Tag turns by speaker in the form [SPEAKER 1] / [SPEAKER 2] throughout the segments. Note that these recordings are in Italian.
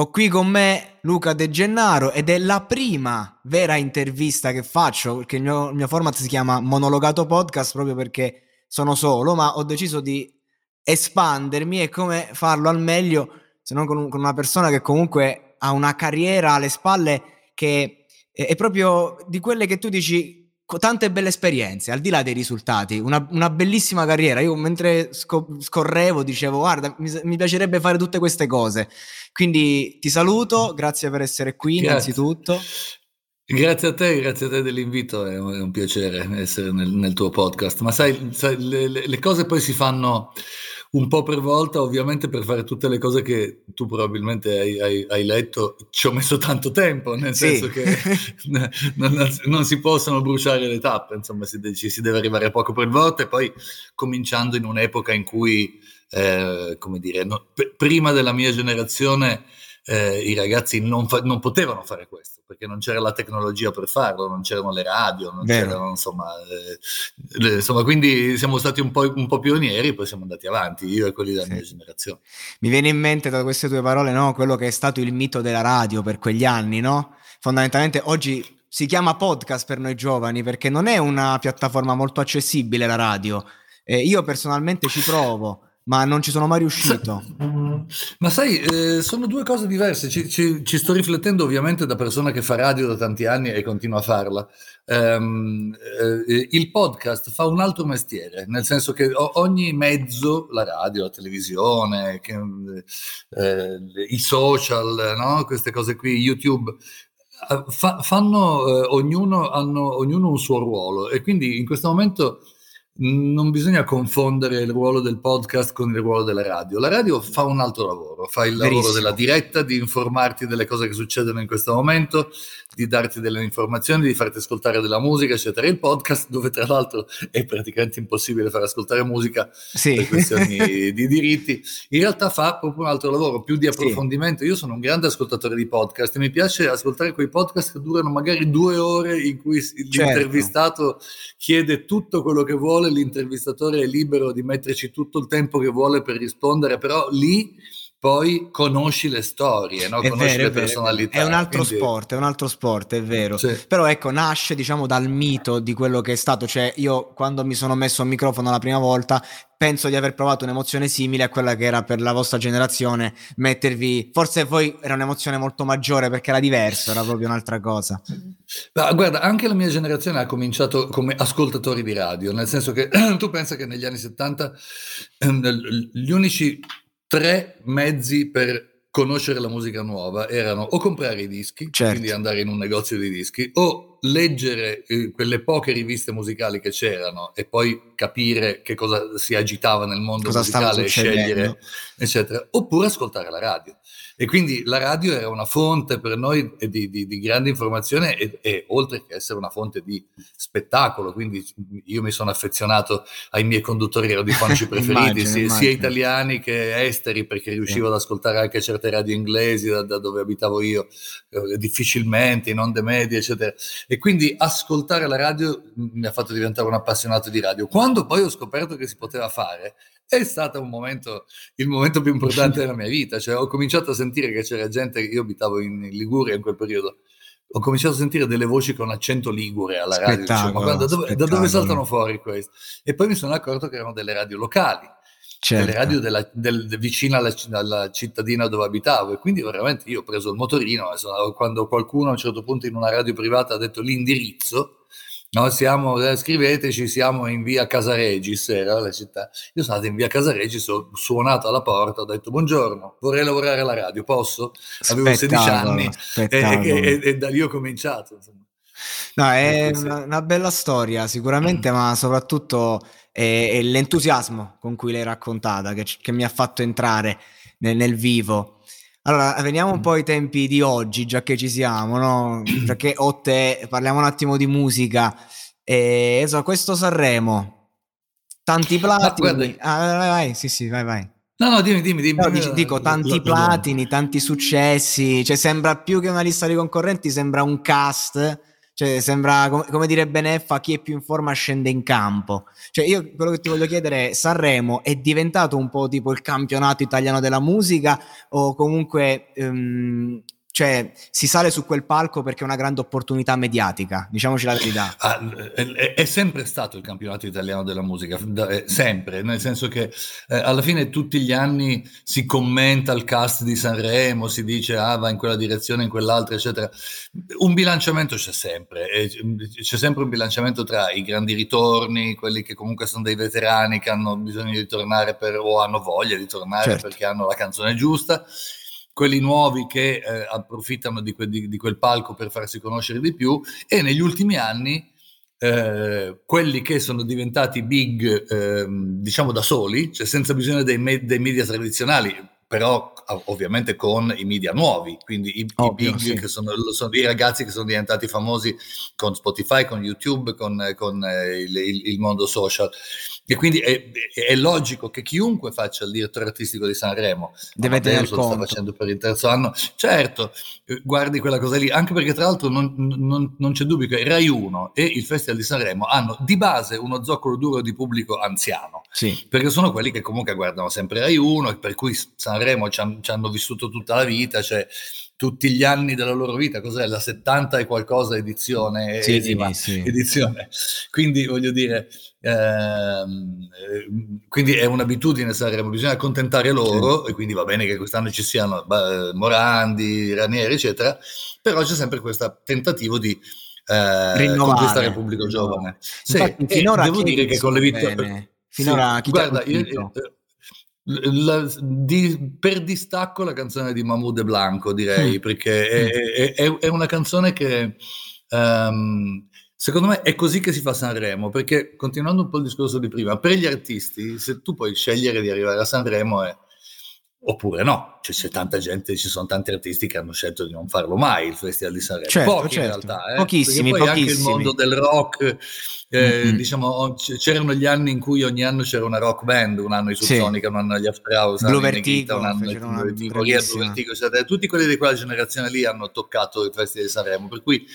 [SPEAKER 1] Ho qui con me Luca De Gennaro ed è la prima vera intervista che faccio, perché il mio, il mio format si chiama Monologato Podcast proprio perché sono solo, ma ho deciso di espandermi e come farlo al meglio se non con, con una persona che comunque ha una carriera alle spalle che è, è proprio di quelle che tu dici tante belle esperienze, al di là dei risultati, una, una bellissima carriera. Io mentre sco- scorrevo dicevo, guarda, mi, mi, piacerebbe fare tutte queste cose. Quindi ti saluto, grazie per essere qui grazie. innanzitutto.
[SPEAKER 2] Grazie a te, grazie a te dell'invito, è un, è un piacere essere nel, nel, tuo podcast. Ma sai, sai le, le, cose poi si fanno un po' per volta, ovviamente per fare tutte le cose che tu probabilmente hai, hai, hai letto, ci ho messo tanto tempo, nel sì. senso che non, non, si possono bruciare le tappe, insomma si, ci si deve arrivare poco per volta e poi cominciando in un'epoca in cui, eh, come dire, no, p- prima della mia generazione eh, i ragazzi non, fa- non, potevano fare questo perché non c'era la tecnologia per farlo, non c'erano le radio, non Vero. c'erano insomma, eh, le, insomma, quindi siamo stati un po', un po', pionieri, poi siamo andati avanti, io e quelli della sì. mia generazione.
[SPEAKER 1] Mi viene in mente da queste tue parole no? quello che è stato il mito della radio per quegli anni, no? Fondamentalmente oggi si chiama podcast per noi giovani perché non è una piattaforma molto accessibile la radio. Eh, io personalmente ci provo ma non ci sono mai riuscito.
[SPEAKER 2] Ma sai, eh, sono due cose diverse. Ci, ci, ci, sto riflettendo ovviamente da persona che fa radio da tanti anni e continua a farla. Um, eh, il podcast fa un altro mestiere, nel senso che ogni mezzo, la radio, la televisione, che, eh, i social, no? queste cose qui, YouTube, eh, fa, fanno, eh, ognuno, hanno, ognuno un suo ruolo e quindi in questo momento non bisogna confondere il ruolo del podcast con il ruolo della radio. La radio fa un altro lavoro, fa il lavoro Verissimo. della diretta, di informarti delle cose che succedono in questo momento, di darti delle informazioni, di farti ascoltare della musica, eccetera. Il podcast, dove tra l'altro è praticamente impossibile far ascoltare musica sì. per questioni di diritti, in realtà fa proprio un altro lavoro, più di approfondimento. Sì. Io sono un grande ascoltatore di podcast e mi piace ascoltare quei podcast che durano magari due ore in cui certo. l'intervistato chiede tutto quello che vuole, l'intervistatore è libero di metterci tutto il tempo che vuole per rispondere, però lì poi conosci le storie, no? conosci vero, le personalità.
[SPEAKER 1] È un altro quindi... sport, è un altro sport, è vero. Sì. Però ecco, nasce diciamo dal mito di quello che è stato, cioè io quando mi sono messo al microfono la prima volta penso di aver provato un'emozione simile a quella che era per la vostra generazione, mettervi, forse poi era un'emozione molto maggiore perché era diverso, era proprio un'altra cosa.
[SPEAKER 2] Ma guarda, anche la mia generazione ha cominciato come ascoltatori di radio, nel senso che tu pensa che negli anni 70 ehm, gli unici tre mezzi per conoscere la musica nuova erano o comprare i dischi, certo. quindi andare in un negozio di dischi, o leggere eh, quelle poche riviste musicali che c'erano e poi capire che cosa si agitava nel mondo cosa musicale e scegliere, eccetera, oppure ascoltare la radio. E quindi la radio era una fonte per noi di, di, di grande informazione e, e, oltre che essere una fonte di spettacolo, quindi io mi sono affezionato ai miei conduttori radiofonici preferiti, immagino, sia, immagino. sia, italiani che esteri, perché riuscivo sì. ad ascoltare anche certe radio inglesi da, da dove abitavo io, eh, difficilmente, in onde medie, eccetera. E quindi ascoltare la radio mi ha fatto diventare un appassionato di radio. Quando poi ho scoperto che si poteva fare, è stato un momento, il momento più importante della mia vita. Cioè, ho cominciato a sentire che c'era gente, io abitavo in Liguria in quel periodo, ho cominciato a sentire delle voci con accento ligure alla radio. Dicevo, ma guarda, dove, da dove saltano fuori questi? E poi mi sono accorto che erano delle radio locali. Certo. delle radio della, del, vicino alla, alla, cittadina dove abitavo e quindi veramente io ho preso il motorino quando qualcuno a un certo punto in una radio privata ha detto l'indirizzo No, siamo, eh, scriveteci, siamo in via Casaregis, era la città. Io sono andato in via Casaregis, ho suonato alla porta, ho detto buongiorno, vorrei lavorare alla radio, posso? Avevo 16 anni e, e, e, da lì ho cominciato. Insomma.
[SPEAKER 1] No, è una, una, bella storia sicuramente, mm. ma soprattutto è, è, l'entusiasmo con cui l'hai raccontata che, che mi ha fatto entrare nel, nel vivo. Allora, veniamo un po' ai tempi di oggi, già che ci siamo, no? Già che o te, parliamo un attimo di musica. E, so, questo Sanremo, tanti platini. Ah, vai, vai, sì, sì, vai, vai.
[SPEAKER 2] No, no, dimmi, dimmi, dimmi. No,
[SPEAKER 1] dico, dico, tanti platini, tanti successi, cioè sembra più che una lista di concorrenti, sembra un cast, Cioè, sembra come, come direbbe Neffa, chi è più in forma scende in campo. Cioè, io quello che ti voglio chiedere è: Sanremo è diventato un po' tipo il campionato italiano della musica o comunque. Um, cioè si sale su quel palco perché è una grande opportunità mediatica, diciamoci la verità.
[SPEAKER 2] Ah, è, è, sempre stato il campionato italiano della musica, sempre, nel senso che eh, alla fine tutti gli anni si commenta il cast di Sanremo, si dice ah va in quella direzione, in quell'altra, eccetera. Un bilanciamento c'è sempre, c'è sempre un bilanciamento tra i grandi ritorni, quelli che comunque sono dei veterani che hanno bisogno di tornare per, o hanno voglia di tornare certo. perché hanno la canzone giusta quelli nuovi che eh, approfittano di, que- di, di, quel palco per farsi conoscere di più e negli ultimi anni eh, quelli che sono diventati big eh, diciamo da soli, cioè senza bisogno dei, me- dei media tradizionali, però ovviamente con i media nuovi, quindi i, Ovvio, i big sì. che sono, sono, i ragazzi che sono diventati famosi con Spotify, con YouTube, con, con eh, il, il, mondo social. E quindi è, è, logico che chiunque faccia il direttore artistico di Sanremo,
[SPEAKER 1] deve tenere
[SPEAKER 2] conto. sta facendo per il terzo anno, certo, eh, guardi quella cosa lì, anche perché tra l'altro non, non, non c'è dubbio che Rai 1 e il Festival di Sanremo hanno di base uno zoccolo duro di pubblico anziano,
[SPEAKER 1] sì.
[SPEAKER 2] perché sono quelli che comunque guardano sempre Rai 1 e per cui Sanremo ci, han, ci hanno vissuto tutta la vita, cioè tutti gli anni della loro vita, cos'è la 70 e qualcosa edizione,
[SPEAKER 1] sì, esima, sì,
[SPEAKER 2] sì. edizione. Quindi voglio dire, ehm, quindi è un'abitudine Sanremo, bisogna accontentare loro sì. e quindi va bene che quest'anno ci siano beh, Morandi, Ranieri, eccetera, però c'è sempre questo tentativo di eh, conquistare il pubblico giovane.
[SPEAKER 1] Sì, Infatti, finora devo dire che con le vittorie... Finora sì, chi guarda, io, eh,
[SPEAKER 2] la, di, per distacco la canzone di Mahmoud e Blanco, direi, mm. perché è, è, è, una canzone che um, secondo me è così che si fa Sanremo, perché continuando un po' il discorso di prima, per gli artisti, se tu puoi scegliere di arrivare a Sanremo è Oppure no, cioè, c'è tanta gente, ci sono tanti artisti che hanno scelto di non farlo mai il Festival di Sanremo.
[SPEAKER 1] Certo,
[SPEAKER 2] Pochi
[SPEAKER 1] certo.
[SPEAKER 2] in realtà, eh?
[SPEAKER 1] pochissimi,
[SPEAKER 2] poi
[SPEAKER 1] pochissimi.
[SPEAKER 2] anche il mondo del rock, eh, mm-hmm. diciamo, c'erano gli anni in cui ogni anno c'era una rock band, un anno i Subsonica, sì. un anno gli After House,
[SPEAKER 1] Blue Vertigo,
[SPEAKER 2] un anno Blue Vertigo, Vertigo, cioè, tutti quelli di quella generazione lì hanno toccato il Festival di Sanremo, per cui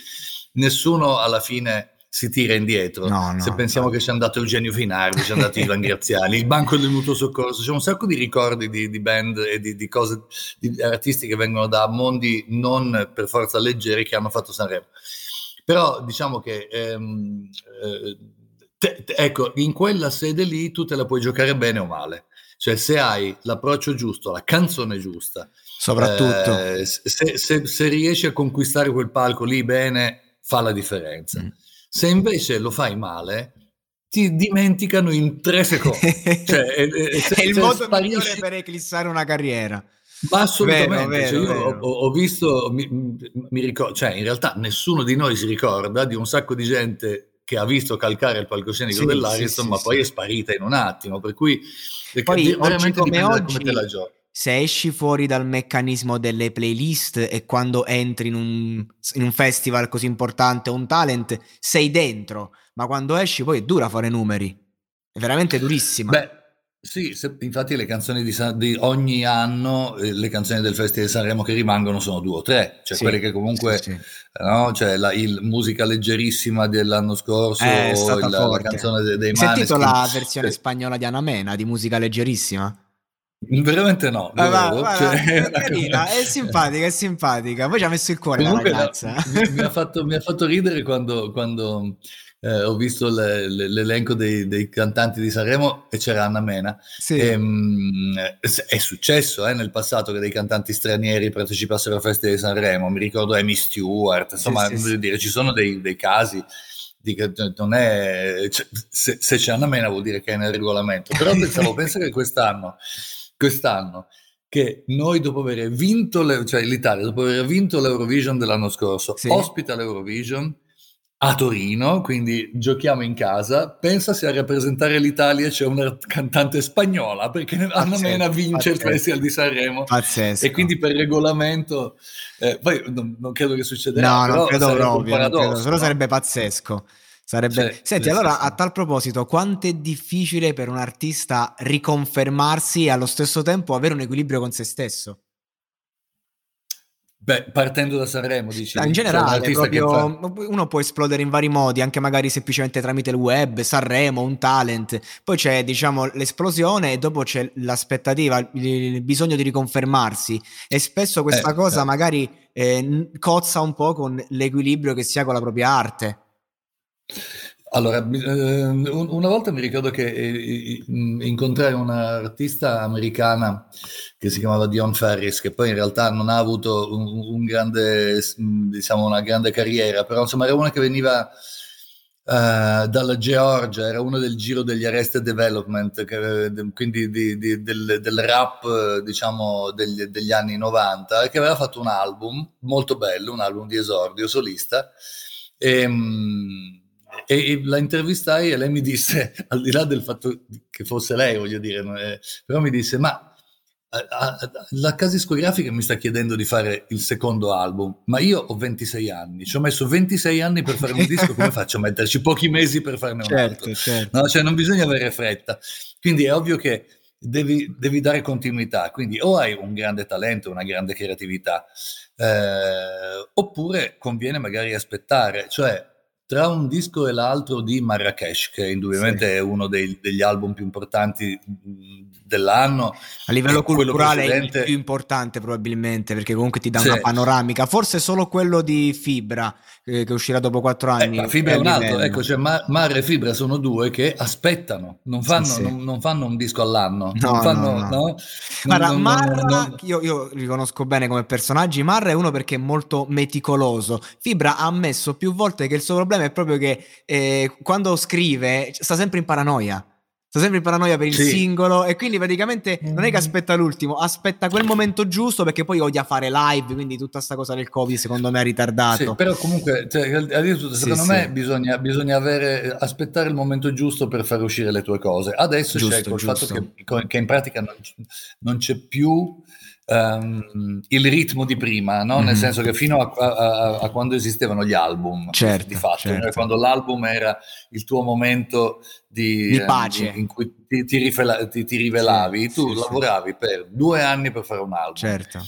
[SPEAKER 2] nessuno alla fine si tira indietro.
[SPEAKER 1] No, no,
[SPEAKER 2] Se pensiamo no. che c'è andato Eugenio Finardi, c'è andato Ivan Graziani, il banco del mutuo soccorso, c'è un sacco di ricordi di, di band e di, di, cose, di artisti che vengono da mondi non per forza leggeri che hanno fatto Sanremo. Però diciamo che ehm, eh, te, te, ecco, in quella sede lì tu te la puoi giocare bene o male. Cioè, se hai l'approccio giusto, la canzone giusta,
[SPEAKER 1] soprattutto
[SPEAKER 2] eh, se, se, se, riesci a conquistare quel palco lì bene, fa la differenza. Mm se invece lo fai male, ti dimenticano in tre secondi. cioè,
[SPEAKER 1] è, è, è il modo sparisci... migliore per eclissare una carriera.
[SPEAKER 2] Ma assolutamente, vero, cioè, vero, io ho, ho, visto, mi, mi ricordo, cioè in realtà nessuno di noi si ricorda di un sacco di gente che ha visto calcare il palcoscenico sì, dell'Ariston, sì, ma sì, poi è sparita in un attimo, per cui
[SPEAKER 1] poi, veramente come oggi, come te la giochi se esci fuori dal meccanismo delle playlist e quando entri in un, in un festival così importante o un talent, sei dentro, ma quando esci poi è dura fare numeri. È veramente durissima.
[SPEAKER 2] Beh, sì, se, infatti le canzoni di, di, ogni anno, eh, le canzoni del Festival di Sanremo che rimangono sono due o tre, cioè sì, quelle che comunque, sì, sì. No, cioè la il, musica leggerissima dell'anno scorso,
[SPEAKER 1] eh,
[SPEAKER 2] il, la canzone dei, dei
[SPEAKER 1] Hai sentito la versione spagnola di Anamena, di musica leggerissima?
[SPEAKER 2] Veramente no.
[SPEAKER 1] Ah, va, va, cioè, è, carina, è simpatica, è simpatica. Poi ci ha messo il cuore Comunque, la ragazza.
[SPEAKER 2] Mi, mi, ha fatto, mi, ha fatto, ridere quando, quando eh, ho visto le, le, l'elenco dei, dei, cantanti di Sanremo e c'era Anna Mena.
[SPEAKER 1] Sì.
[SPEAKER 2] E, um, è successo eh, nel passato che dei cantanti stranieri partecipassero a feste di Sanremo. Mi ricordo Amy Stewart, insomma, sì, sì, dire, ci sono dei, dei casi è, cioè, se, se, c'è Anna Mena vuol dire che è nel regolamento. Però pensavo, penso che quest'anno quest'anno che noi dopo aver vinto, le, cioè l'Italia dopo aver vinto l'Eurovision dell'anno scorso, sì. ospita l'Eurovision a Torino, quindi giochiamo in casa, pensa se a rappresentare l'Italia c'è una cantante spagnola, perché Anna Mena vince pazzesco. il Festival di Sanremo.
[SPEAKER 1] Pazzesco.
[SPEAKER 2] E quindi per regolamento, eh, poi non, non, credo che succederà.
[SPEAKER 1] No, non credo proprio, non credo, però sarebbe pazzesco. Sarebbe... Sì, Senti, sì, allora sì. a tal proposito, quanto è difficile per un artista riconfermarsi e allo stesso tempo avere un equilibrio con se stesso?
[SPEAKER 2] Beh, partendo da Sanremo, dici?
[SPEAKER 1] In generale, cioè, proprio, fa... uno può esplodere in vari modi, anche magari semplicemente tramite il web, Sanremo, un talent. Poi c'è, diciamo, l'esplosione e dopo c'è l'aspettativa, il bisogno di riconfermarsi. E spesso questa eh, cosa eh. magari eh, cozza un po' con l'equilibrio che si ha con la propria arte.
[SPEAKER 2] Allora, ehm, una volta mi ricordo che eh, incontrai un'artista americana che si chiamava Dion Ferris, che poi in realtà non ha avuto un, grande, diciamo, una grande carriera, però insomma era una che veniva uh, dalla Georgia, era uno del giro degli Arrested Development, che, quindi di, di, del, del, rap, diciamo, degli, degli anni 90, e che aveva fatto un album molto bello, un album di esordio solista. E, e la intervistai e lei mi disse, al di là del fatto che fosse lei, voglio dire, però mi disse, ma la casa discografica mi sta chiedendo di fare il secondo album, ma io ho 26 anni, ci ho messo 26 anni per fare un disco, come faccio a metterci pochi mesi per farne un certo, altro? Certo. No, cioè non bisogna avere fretta. Quindi è ovvio che devi, devi, dare continuità, quindi o hai un grande talento, una grande creatività, eh, oppure conviene magari aspettare, cioè tra un disco e l'altro di Marrakesh, che indubbiamente sì. è uno dei, degli album più importanti dell'anno.
[SPEAKER 1] A livello culturale precedente... è il più importante probabilmente, perché comunque ti dà sì. una panoramica. Forse solo quello di Fibra, eh, che uscirà dopo quattro eh, anni.
[SPEAKER 2] Eh, Fibra è un altro, ecco, cioè Mar- Mare e Fibra sono due che aspettano, non fanno, sì, non, non fanno un disco all'anno. No, non fanno, no, no.
[SPEAKER 1] Guarda, non, Marra, io, io li conosco bene come personaggi, Marra è uno perché è molto meticoloso. Fibra ha ammesso più volte che il suo problema problema è proprio che eh, quando scrive sta sempre in paranoia. Sta sempre in paranoia per il sì. singolo e quindi praticamente non è che aspetta l'ultimo, aspetta quel momento giusto perché poi odia fare live, quindi tutta questa cosa del Covid secondo me ha ritardato.
[SPEAKER 2] Sì, però comunque, cioè, secondo sì, me bisogna, bisogna avere, aspettare il momento giusto per far uscire le tue cose. Adesso giusto, c'è col giusto. fatto che, che, in pratica non, non c'è più um, il ritmo di prima, no? mm-hmm. nel senso che fino a, a, a, quando esistevano gli album,
[SPEAKER 1] certo,
[SPEAKER 2] di fatto,
[SPEAKER 1] certo.
[SPEAKER 2] quando l'album era il tuo momento di,
[SPEAKER 1] di pace
[SPEAKER 2] in, in cui ti, ti, rivela, ti, ti rivelavi, sì, tu sì, lavoravi sì. per due anni per fare un album.
[SPEAKER 1] Certo.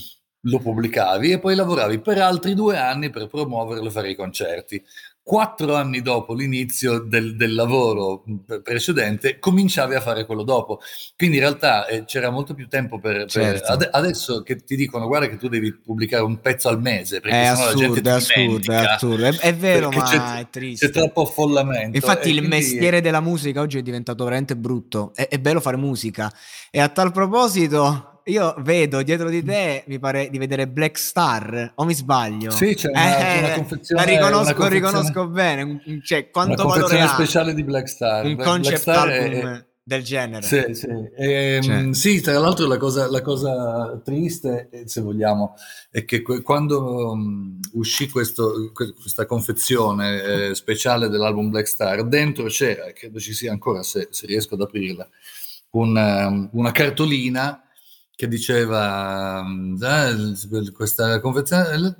[SPEAKER 2] Lo pubblicavi e poi lavoravi per altri due anni per promuoverlo e fare i concerti quattro anni dopo l'inizio del, del, lavoro precedente cominciavi a fare quello dopo. Quindi in realtà eh, c'era molto più tempo per... per certo. ad, adesso che ti dicono guarda che tu devi pubblicare un pezzo al mese, perché è assurdo, è assurdo,
[SPEAKER 1] è assurdo, è, è vero ma è triste.
[SPEAKER 2] C'è troppo affollamento.
[SPEAKER 1] Infatti il mestiere della musica oggi è diventato veramente brutto, è, è bello fare musica. E a tal proposito io vedo dietro di te, mi pare di vedere Black Star, o mi sbaglio?
[SPEAKER 2] Sì, c'è una, eh, una confezione.
[SPEAKER 1] La riconosco, confezione, riconosco bene. Cioè, quanto
[SPEAKER 2] una
[SPEAKER 1] valore ha?
[SPEAKER 2] speciale di Black Star.
[SPEAKER 1] Un
[SPEAKER 2] Black
[SPEAKER 1] concept
[SPEAKER 2] Star
[SPEAKER 1] album è, del genere.
[SPEAKER 2] Sì, sì. E, ehm, cioè. sì tra l'altro la cosa, la cosa, triste, se vogliamo, è che quando um, uscì questo, questa confezione eh, speciale dell'album Black Star, dentro c'era, credo ci sia ancora se, se riesco ad aprirla, un, um, una cartolina che diceva eh, questa confezione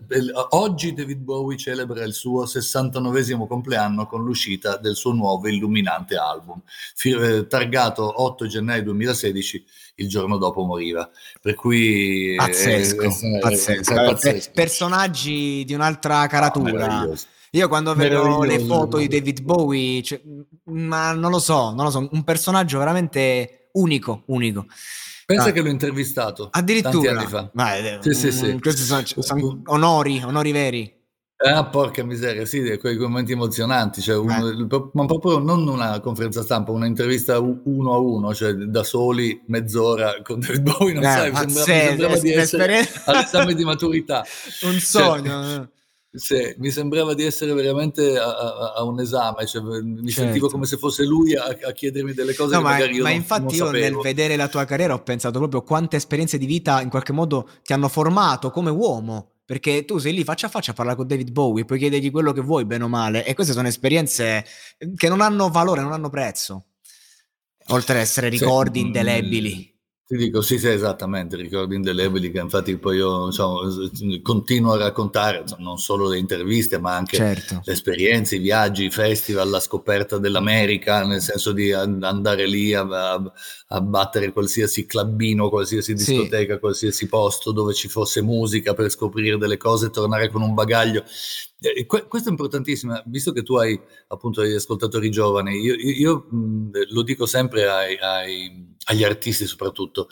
[SPEAKER 2] oggi David Bowie celebra il suo 69 compleanno con l'uscita del suo nuovo illuminante album eh, targato 8 gennaio 2016 il giorno dopo moriva per cui
[SPEAKER 1] pazzesco, è, pazzesco. È, pazzesco. personaggi di un'altra caratura ah, io quando vedo le foto di David Bowie, cioè, ma non lo so, non lo so, un personaggio veramente unico, unico.
[SPEAKER 2] Pensa ah. che l'ho intervistato addirittura tanti anni fa.
[SPEAKER 1] Ma, eh, sì, sì, sì. Questi sono, sono onori, onori veri.
[SPEAKER 2] Ah, porca miseria, sì, quei momenti emozionanti, cioè uno, eh. ma proprio non una conferenza stampa, un'intervista uno a uno, cioè da soli mezz'ora con David Bowie, non eh, sai, sembrava, mi sembrava di essere all'esame di maturità.
[SPEAKER 1] Un cioè, sogno. Cioè,
[SPEAKER 2] sì, mi sembrava di essere veramente a, a, a un esame, cioè, mi certo. sentivo come se fosse lui a, a chiedermi delle cose no, ma, io
[SPEAKER 1] ma
[SPEAKER 2] non,
[SPEAKER 1] infatti
[SPEAKER 2] non
[SPEAKER 1] io nel vedere la tua carriera ho pensato proprio quante esperienze di vita in qualche modo ti hanno formato come uomo, perché tu sei lì faccia a faccia a parlare con David Bowie, puoi chiedergli quello che vuoi, bene o male, e queste sono esperienze che non hanno valore, non hanno prezzo, oltre ad essere ricordi sì. indelebili.
[SPEAKER 2] Ti dico, sì, sì, esattamente, ricordi indelebili che infatti poi io insomma, continuo a raccontare, insomma, non solo le interviste, ma anche certo. le esperienze, i viaggi, i festival, la scoperta dell'America, nel senso di andare lì a, a, a battere qualsiasi clubino, qualsiasi discoteca, sì. qualsiasi posto dove ci fosse musica per scoprire delle cose, tornare con un bagaglio. Eh, questo è importantissimo, visto che tu hai appunto degli ascoltatori giovani, io, io mh, lo dico sempre ai, ai, agli artisti soprattutto,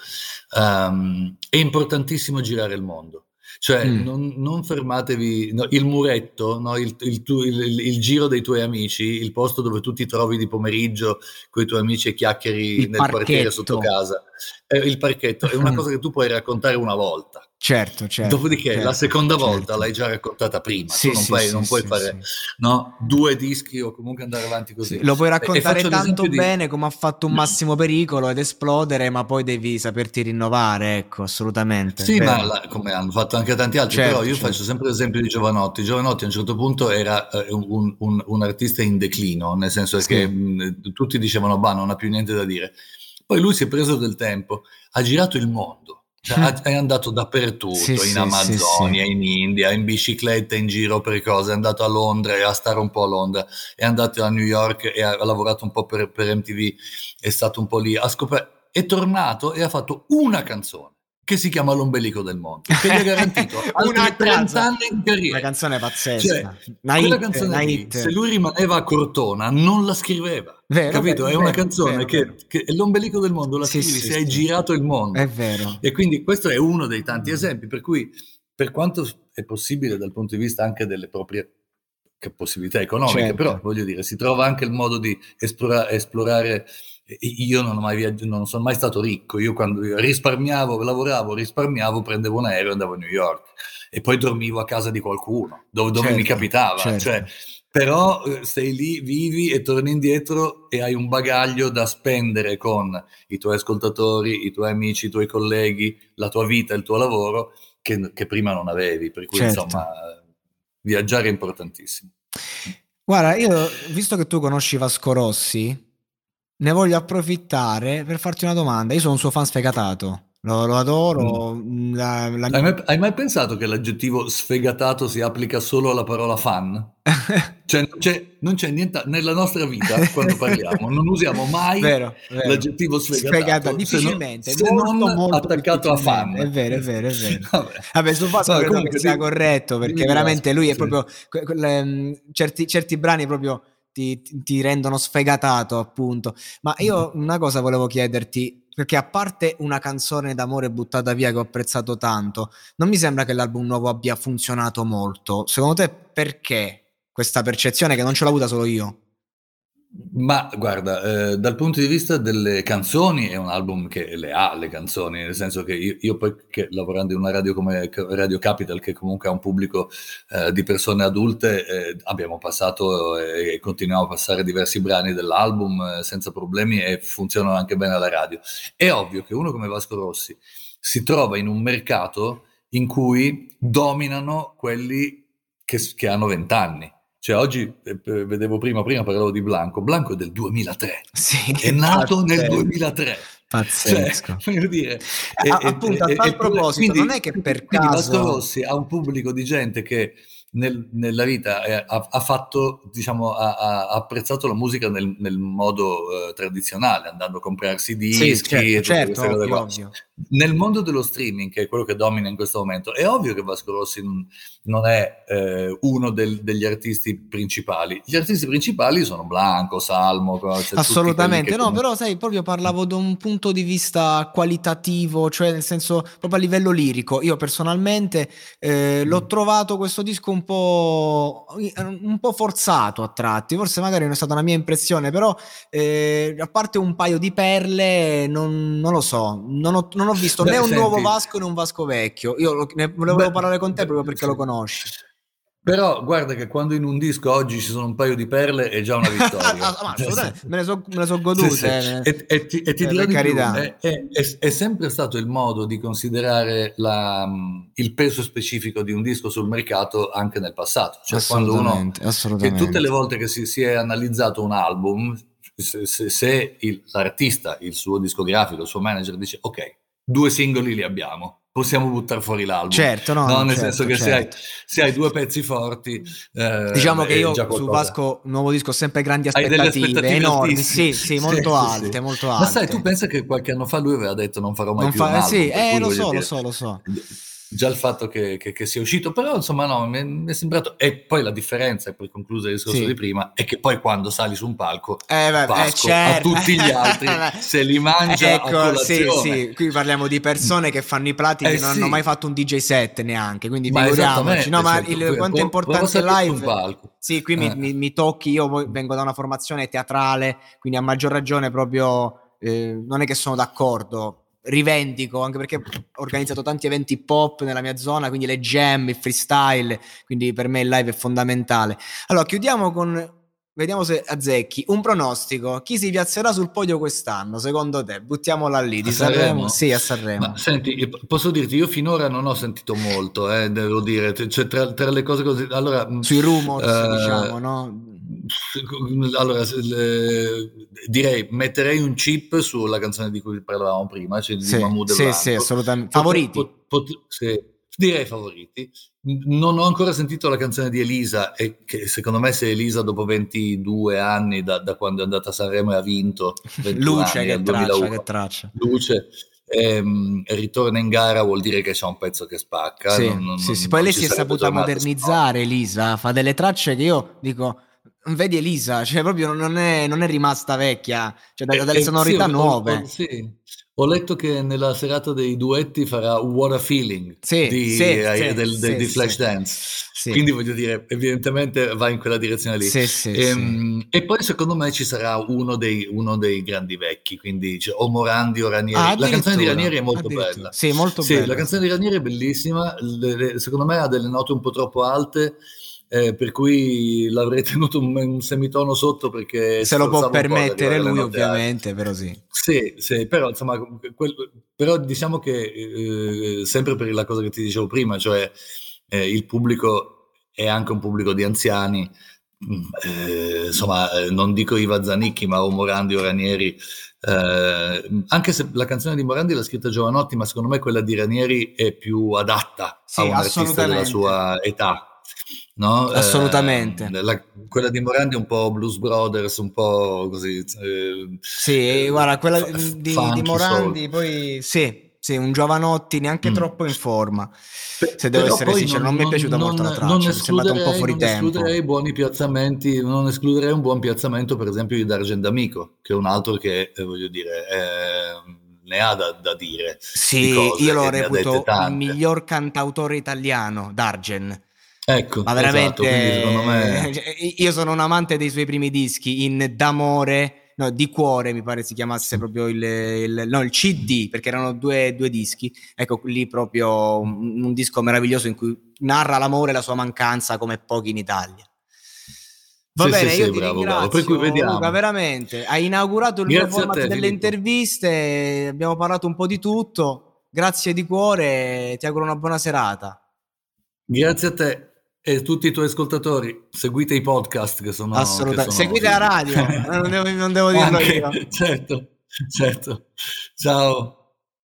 [SPEAKER 2] um, è importantissimo girare il mondo. Cioè, mm. non, non, fermatevi, no, il muretto, no, il, il, il, il, giro dei tuoi amici, il posto dove tu ti trovi di pomeriggio con i tuoi amici e chiacchieri nel parchetto. quartiere sotto casa, eh, il parchetto è una cosa che tu puoi raccontare una volta.
[SPEAKER 1] Certo, certo.
[SPEAKER 2] Dopodiché
[SPEAKER 1] certo,
[SPEAKER 2] la seconda volta certo. l'hai già raccontata prima, sì, tu non, sì, puoi, sì, non puoi fare no, due dischi o comunque andare avanti così.
[SPEAKER 1] lo puoi raccontare tanto bene di... come ha fatto un Massimo Pericolo ed esplodere, ma poi devi saperti rinnovare, ecco, assolutamente.
[SPEAKER 2] Sì, ma la, come hanno fatto anche tanti altri, certo, però io certo. faccio sempre l'esempio di Giovanotti. Giovanotti a un certo punto era uh, un, un, un, artista in declino, nel senso che mh, tutti dicevano, bah, non ha più niente da dire. Poi lui si è preso del tempo, ha girato il mondo cioè, è andato dappertutto, sì, in sì, Amazzonia, sì, in India, in bicicletta, in giro per cose, è andato a Londra e a stare un po' a Londra, è andato a New York e ha, lavorato un po' per, per MTV, è stato un po' lì, ha scoperto, è tornato e ha fatto una canzone che si chiama L'ombelico del mondo, che gli ha garantito altri 30 anni in carriera.
[SPEAKER 1] Una canzone pazzesca. Cioè,
[SPEAKER 2] una quella canzone lì, se lui rimaneva a Cortona, non la scriveva. Vero, capito? Vero, è una vero, canzone che, che, è l'ombelico del mondo, la sì, scrivi sì, se sì. hai girato il mondo.
[SPEAKER 1] È vero.
[SPEAKER 2] E quindi questo è uno dei tanti esempi, per cui per quanto è possibile dal punto di vista anche delle proprie possibilità economiche, certo. però voglio dire, si trova anche il modo di esplorare, esplorare io non, ho mai viaggi- non sono mai stato ricco, io quando risparmiavo, lavoravo, risparmiavo, prendevo un aereo e andavo a New York e poi dormivo a casa di qualcuno, dove, dove certo, mi capitava. Certo. Cioè, però eh, sei lì, vivi e torni indietro e hai un bagaglio da spendere con i tuoi ascoltatori, i tuoi amici, i tuoi colleghi, la tua vita, il tuo lavoro, che, che prima non avevi. Per cui, certo. insomma, viaggiare è importantissimo.
[SPEAKER 1] Guarda, io, visto che tu conosci Vasco Rossi, ne voglio approfittare per farti una domanda. Io sono un suo fan sfegatato. Lo, lo adoro.
[SPEAKER 2] Mm. La, la... Hai, mai, hai, mai, pensato che l'aggettivo sfegatato si applica solo alla parola fan? cioè, non c'è, non c'è, niente nella nostra vita quando parliamo, non usiamo mai vero, vero. l'aggettivo sfegatato. Sfegata,
[SPEAKER 1] difficilmente,
[SPEAKER 2] se non, molto, molto attaccato a fan.
[SPEAKER 1] È vero, è vero, è vero. Vabbè, Vabbè su Vasco no, credo che sia corretto perché veramente lui è proprio mm, certi, certi brani proprio ti, ti rendono sfegatato, appunto. Ma io mm-hmm. una cosa volevo chiederti, perché a parte una canzone d'amore buttata via che ho apprezzato tanto, non mi sembra che l'album nuovo abbia funzionato molto. Secondo te perché questa percezione che non ce l'ho avuta solo io?
[SPEAKER 2] Ma guarda, eh, dal punto di vista delle canzoni è un album che le ha le canzoni, nel senso che io, io poi che, lavorando in una radio come Radio Capital, che comunque ha un pubblico eh, di persone adulte, eh, abbiamo passato e continuiamo a passare diversi brani dell'album eh, senza problemi e funzionano anche bene alla radio. È ovvio che uno come Vasco Rossi si trova in un mercato in cui dominano quelli che, che hanno vent'anni cioè oggi, eh, vedevo prima, prima parlavo di Blanco, Blanco è del 2003, sì, è nato pazzesco. nel 2003.
[SPEAKER 1] Pazzesco.
[SPEAKER 2] Cioè, voglio dire,
[SPEAKER 1] eh, appunto, a tal proposito, quindi, non è che per caso...
[SPEAKER 2] Vasco Rossi ha un pubblico di gente che nel, nella vita eh, ha, ha, fatto, diciamo, ha, ha, apprezzato la musica nel, nel modo eh, tradizionale, andando a comprarsi dischi sì, certo,
[SPEAKER 1] e certo, ovvio, ovvio.
[SPEAKER 2] Nel mondo dello streaming, che è quello che domina in questo momento, è ovvio che Vasco Rossi non è eh, uno del, degli artisti principali. Gli artisti principali sono Blanco, Salmo,
[SPEAKER 1] cioè Assolutamente, no, come... però sai, proprio parlavo da un punto di vista qualitativo, cioè nel senso proprio a livello lirico. Io personalmente eh, l'ho mm. trovato questo disco un po', un po' forzato a tratti, forse magari non è stata una mia impressione, però eh, a parte un paio di perle, non, non lo so, non ho, non ho visto Beh, né un senti, nuovo Vasco né un Vasco vecchio. Io ne volevo Beh, parlare con te proprio perché sì. lo conosci.
[SPEAKER 2] Però guarda che quando in un disco oggi ci sono un paio di perle è già una vittoria.
[SPEAKER 1] me, le so, me le so godute. Sì, sì.
[SPEAKER 2] Eh. E, e, ti, e ti eh, dirò di carità. più, è, è, è, sempre stato il modo di considerare la, il peso specifico di un disco sul mercato anche nel passato. Cioè quando uno, che tutte le volte che si, si è analizzato un album, se, se, se il, l'artista, il suo discografico, il suo manager dice ok, due singoli li abbiamo possiamo buttare fuori l'album.
[SPEAKER 1] Certo, no, no
[SPEAKER 2] nel
[SPEAKER 1] certo,
[SPEAKER 2] senso che
[SPEAKER 1] certo.
[SPEAKER 2] se, hai, se, hai, due pezzi forti...
[SPEAKER 1] Eh, diciamo che io su Vasco, nuovo disco, ho sempre grandi aspettative, aspettative enormi, sì, sì, molto sì, alte, sì. molto alte.
[SPEAKER 2] Ma sai, tu pensa che qualche anno fa lui aveva detto non farò mai non più fa, un album,
[SPEAKER 1] Sì, eh, lo so,
[SPEAKER 2] dire,
[SPEAKER 1] lo so, lo so
[SPEAKER 2] già il fatto che, che, che, sia uscito, però insomma no, mi è, mi sembrato, e poi la differenza, e poi concluso il discorso sì. di prima, è che poi quando sali su un palco,
[SPEAKER 1] eh, beh,
[SPEAKER 2] Vasco,
[SPEAKER 1] eh, certo.
[SPEAKER 2] a tutti gli altri se li mangia
[SPEAKER 1] ecco, sì, sì, qui parliamo di persone che fanno i plati eh, che non sì. hanno mai fatto un DJ set neanche, quindi ma figuriamoci, no, ma il,
[SPEAKER 2] certo.
[SPEAKER 1] quanto è importante live, sì, qui
[SPEAKER 2] eh.
[SPEAKER 1] mi, mi, mi tocchi, io poi vengo da una formazione teatrale, quindi a maggior ragione proprio, eh, non è che sono d'accordo, rivendico anche perché ho organizzato tanti eventi hip hop nella mia zona, quindi le jam, il freestyle, quindi per me il live è fondamentale. Allora, chiudiamo con vediamo se azzecchi un pronostico. Chi si piazzerà sul podio quest'anno, secondo te? Buttiamola lì, di Sanremo?
[SPEAKER 2] Sanremo?
[SPEAKER 1] Sì, a Sanremo.
[SPEAKER 2] Ma, senti, posso dirti, io finora non ho sentito molto, eh, devo dire, cioè, tra, tra, le cose così, allora...
[SPEAKER 1] Sui rumors, uh, diciamo, no?
[SPEAKER 2] Allora, le, direi metterei un chip sulla canzone di cui parlavamo prima, cioè
[SPEAKER 1] sì,
[SPEAKER 2] di Mahmood
[SPEAKER 1] sì, sì, assolutamente. Favoriti?
[SPEAKER 2] Pot, pot, sì, direi favoriti. Non ho ancora sentito la canzone di Elisa e che secondo me se Elisa dopo 22 anni da, da quando è andata a Sanremo e ha vinto
[SPEAKER 1] Luce
[SPEAKER 2] anni,
[SPEAKER 1] che, traccia, che traccia
[SPEAKER 2] Luce ehm, ritorna in gara vuol dire che c'è un pezzo che spacca
[SPEAKER 1] sì,
[SPEAKER 2] non, non,
[SPEAKER 1] sì, sì. poi lei si è saputa modernizzare Elisa fa delle tracce che io dico vedi Elisa, cioè proprio non è, non è rimasta vecchia, cioè da, dalle eh, sonorità
[SPEAKER 2] sì,
[SPEAKER 1] nuove.
[SPEAKER 2] Ho, sì. ho, letto che nella serata dei duetti farà What a Feeling
[SPEAKER 1] sì,
[SPEAKER 2] di,
[SPEAKER 1] sì,
[SPEAKER 2] eh, del, del, di Flashdance. Quindi voglio dire, evidentemente va in quella direzione lì.
[SPEAKER 1] E,
[SPEAKER 2] ehm, e, poi secondo me ci sarà uno dei, uno dei grandi vecchi, quindi cioè, o Morandi o Ranieri.
[SPEAKER 1] Ah,
[SPEAKER 2] la canzone di Ranieri è molto bella.
[SPEAKER 1] Sì, molto
[SPEAKER 2] sì,
[SPEAKER 1] bella.
[SPEAKER 2] la canzone di Ranieri è bellissima, le, le, secondo me ha delle note un po' troppo alte eh, per cui l'avrei tenuto un, un, semitono sotto perché
[SPEAKER 1] se lo può permettere lui ovviamente però sì.
[SPEAKER 2] Sì, sì però insomma quel, però diciamo che eh, sempre per la cosa che ti dicevo prima cioè eh, il pubblico è anche un pubblico di anziani eh, insomma non dico Iva Zanicchi ma o Morandi o Ranieri eh, anche se la canzone di Morandi l'ha scritta Giovanotti ma secondo me quella di Ranieri è più adatta
[SPEAKER 1] sì,
[SPEAKER 2] a un artista della sua età No?
[SPEAKER 1] Assolutamente.
[SPEAKER 2] Eh, la, quella di Morandi è un po' Blues Brothers, un po' così. Eh,
[SPEAKER 1] sì, guarda, quella di, di Morandi soul. poi sì, sì, un Giovanotti neanche mm. troppo in forma. Se devo essere sincero, non, non, mi è piaciuta
[SPEAKER 2] non,
[SPEAKER 1] molto la traccia, mi è sembrata un po' fuori
[SPEAKER 2] non
[SPEAKER 1] tempo.
[SPEAKER 2] Escluderei buoni piazzamenti, non escluderei un buon piazzamento, per esempio, di D'Argent D'Amico, che è un altro che, eh, voglio dire, eh, ne ha da, da dire.
[SPEAKER 1] Sì, io lo reputo il miglior cantautore italiano, D'Argent.
[SPEAKER 2] Ecco,
[SPEAKER 1] ma veramente
[SPEAKER 2] esatto, me...
[SPEAKER 1] io sono un amante dei suoi primi dischi in D'amore, no, di cuore mi pare si chiamasse proprio il, il, no, il CD perché erano due, due, dischi. Ecco lì proprio un, un, disco meraviglioso in cui narra l'amore e la sua mancanza come pochi in Italia. Va
[SPEAKER 2] sì,
[SPEAKER 1] bene,
[SPEAKER 2] sì,
[SPEAKER 1] io
[SPEAKER 2] sì,
[SPEAKER 1] ti
[SPEAKER 2] bravo,
[SPEAKER 1] ringrazio,
[SPEAKER 2] bravo. Per cui vediamo.
[SPEAKER 1] Luca, veramente. Hai inaugurato il
[SPEAKER 2] Grazie
[SPEAKER 1] nuovo format
[SPEAKER 2] te,
[SPEAKER 1] delle
[SPEAKER 2] Filippo.
[SPEAKER 1] interviste, abbiamo parlato un po' di tutto. Grazie di cuore, ti auguro una buona serata.
[SPEAKER 2] Grazie a te e tutti i tuoi ascoltatori, seguite i podcast che sono...
[SPEAKER 1] Assolutamente,
[SPEAKER 2] che sono
[SPEAKER 1] seguite la radio, non devo, non devo dirlo
[SPEAKER 2] Anche,
[SPEAKER 1] io.
[SPEAKER 2] Certo, certo. Ciao.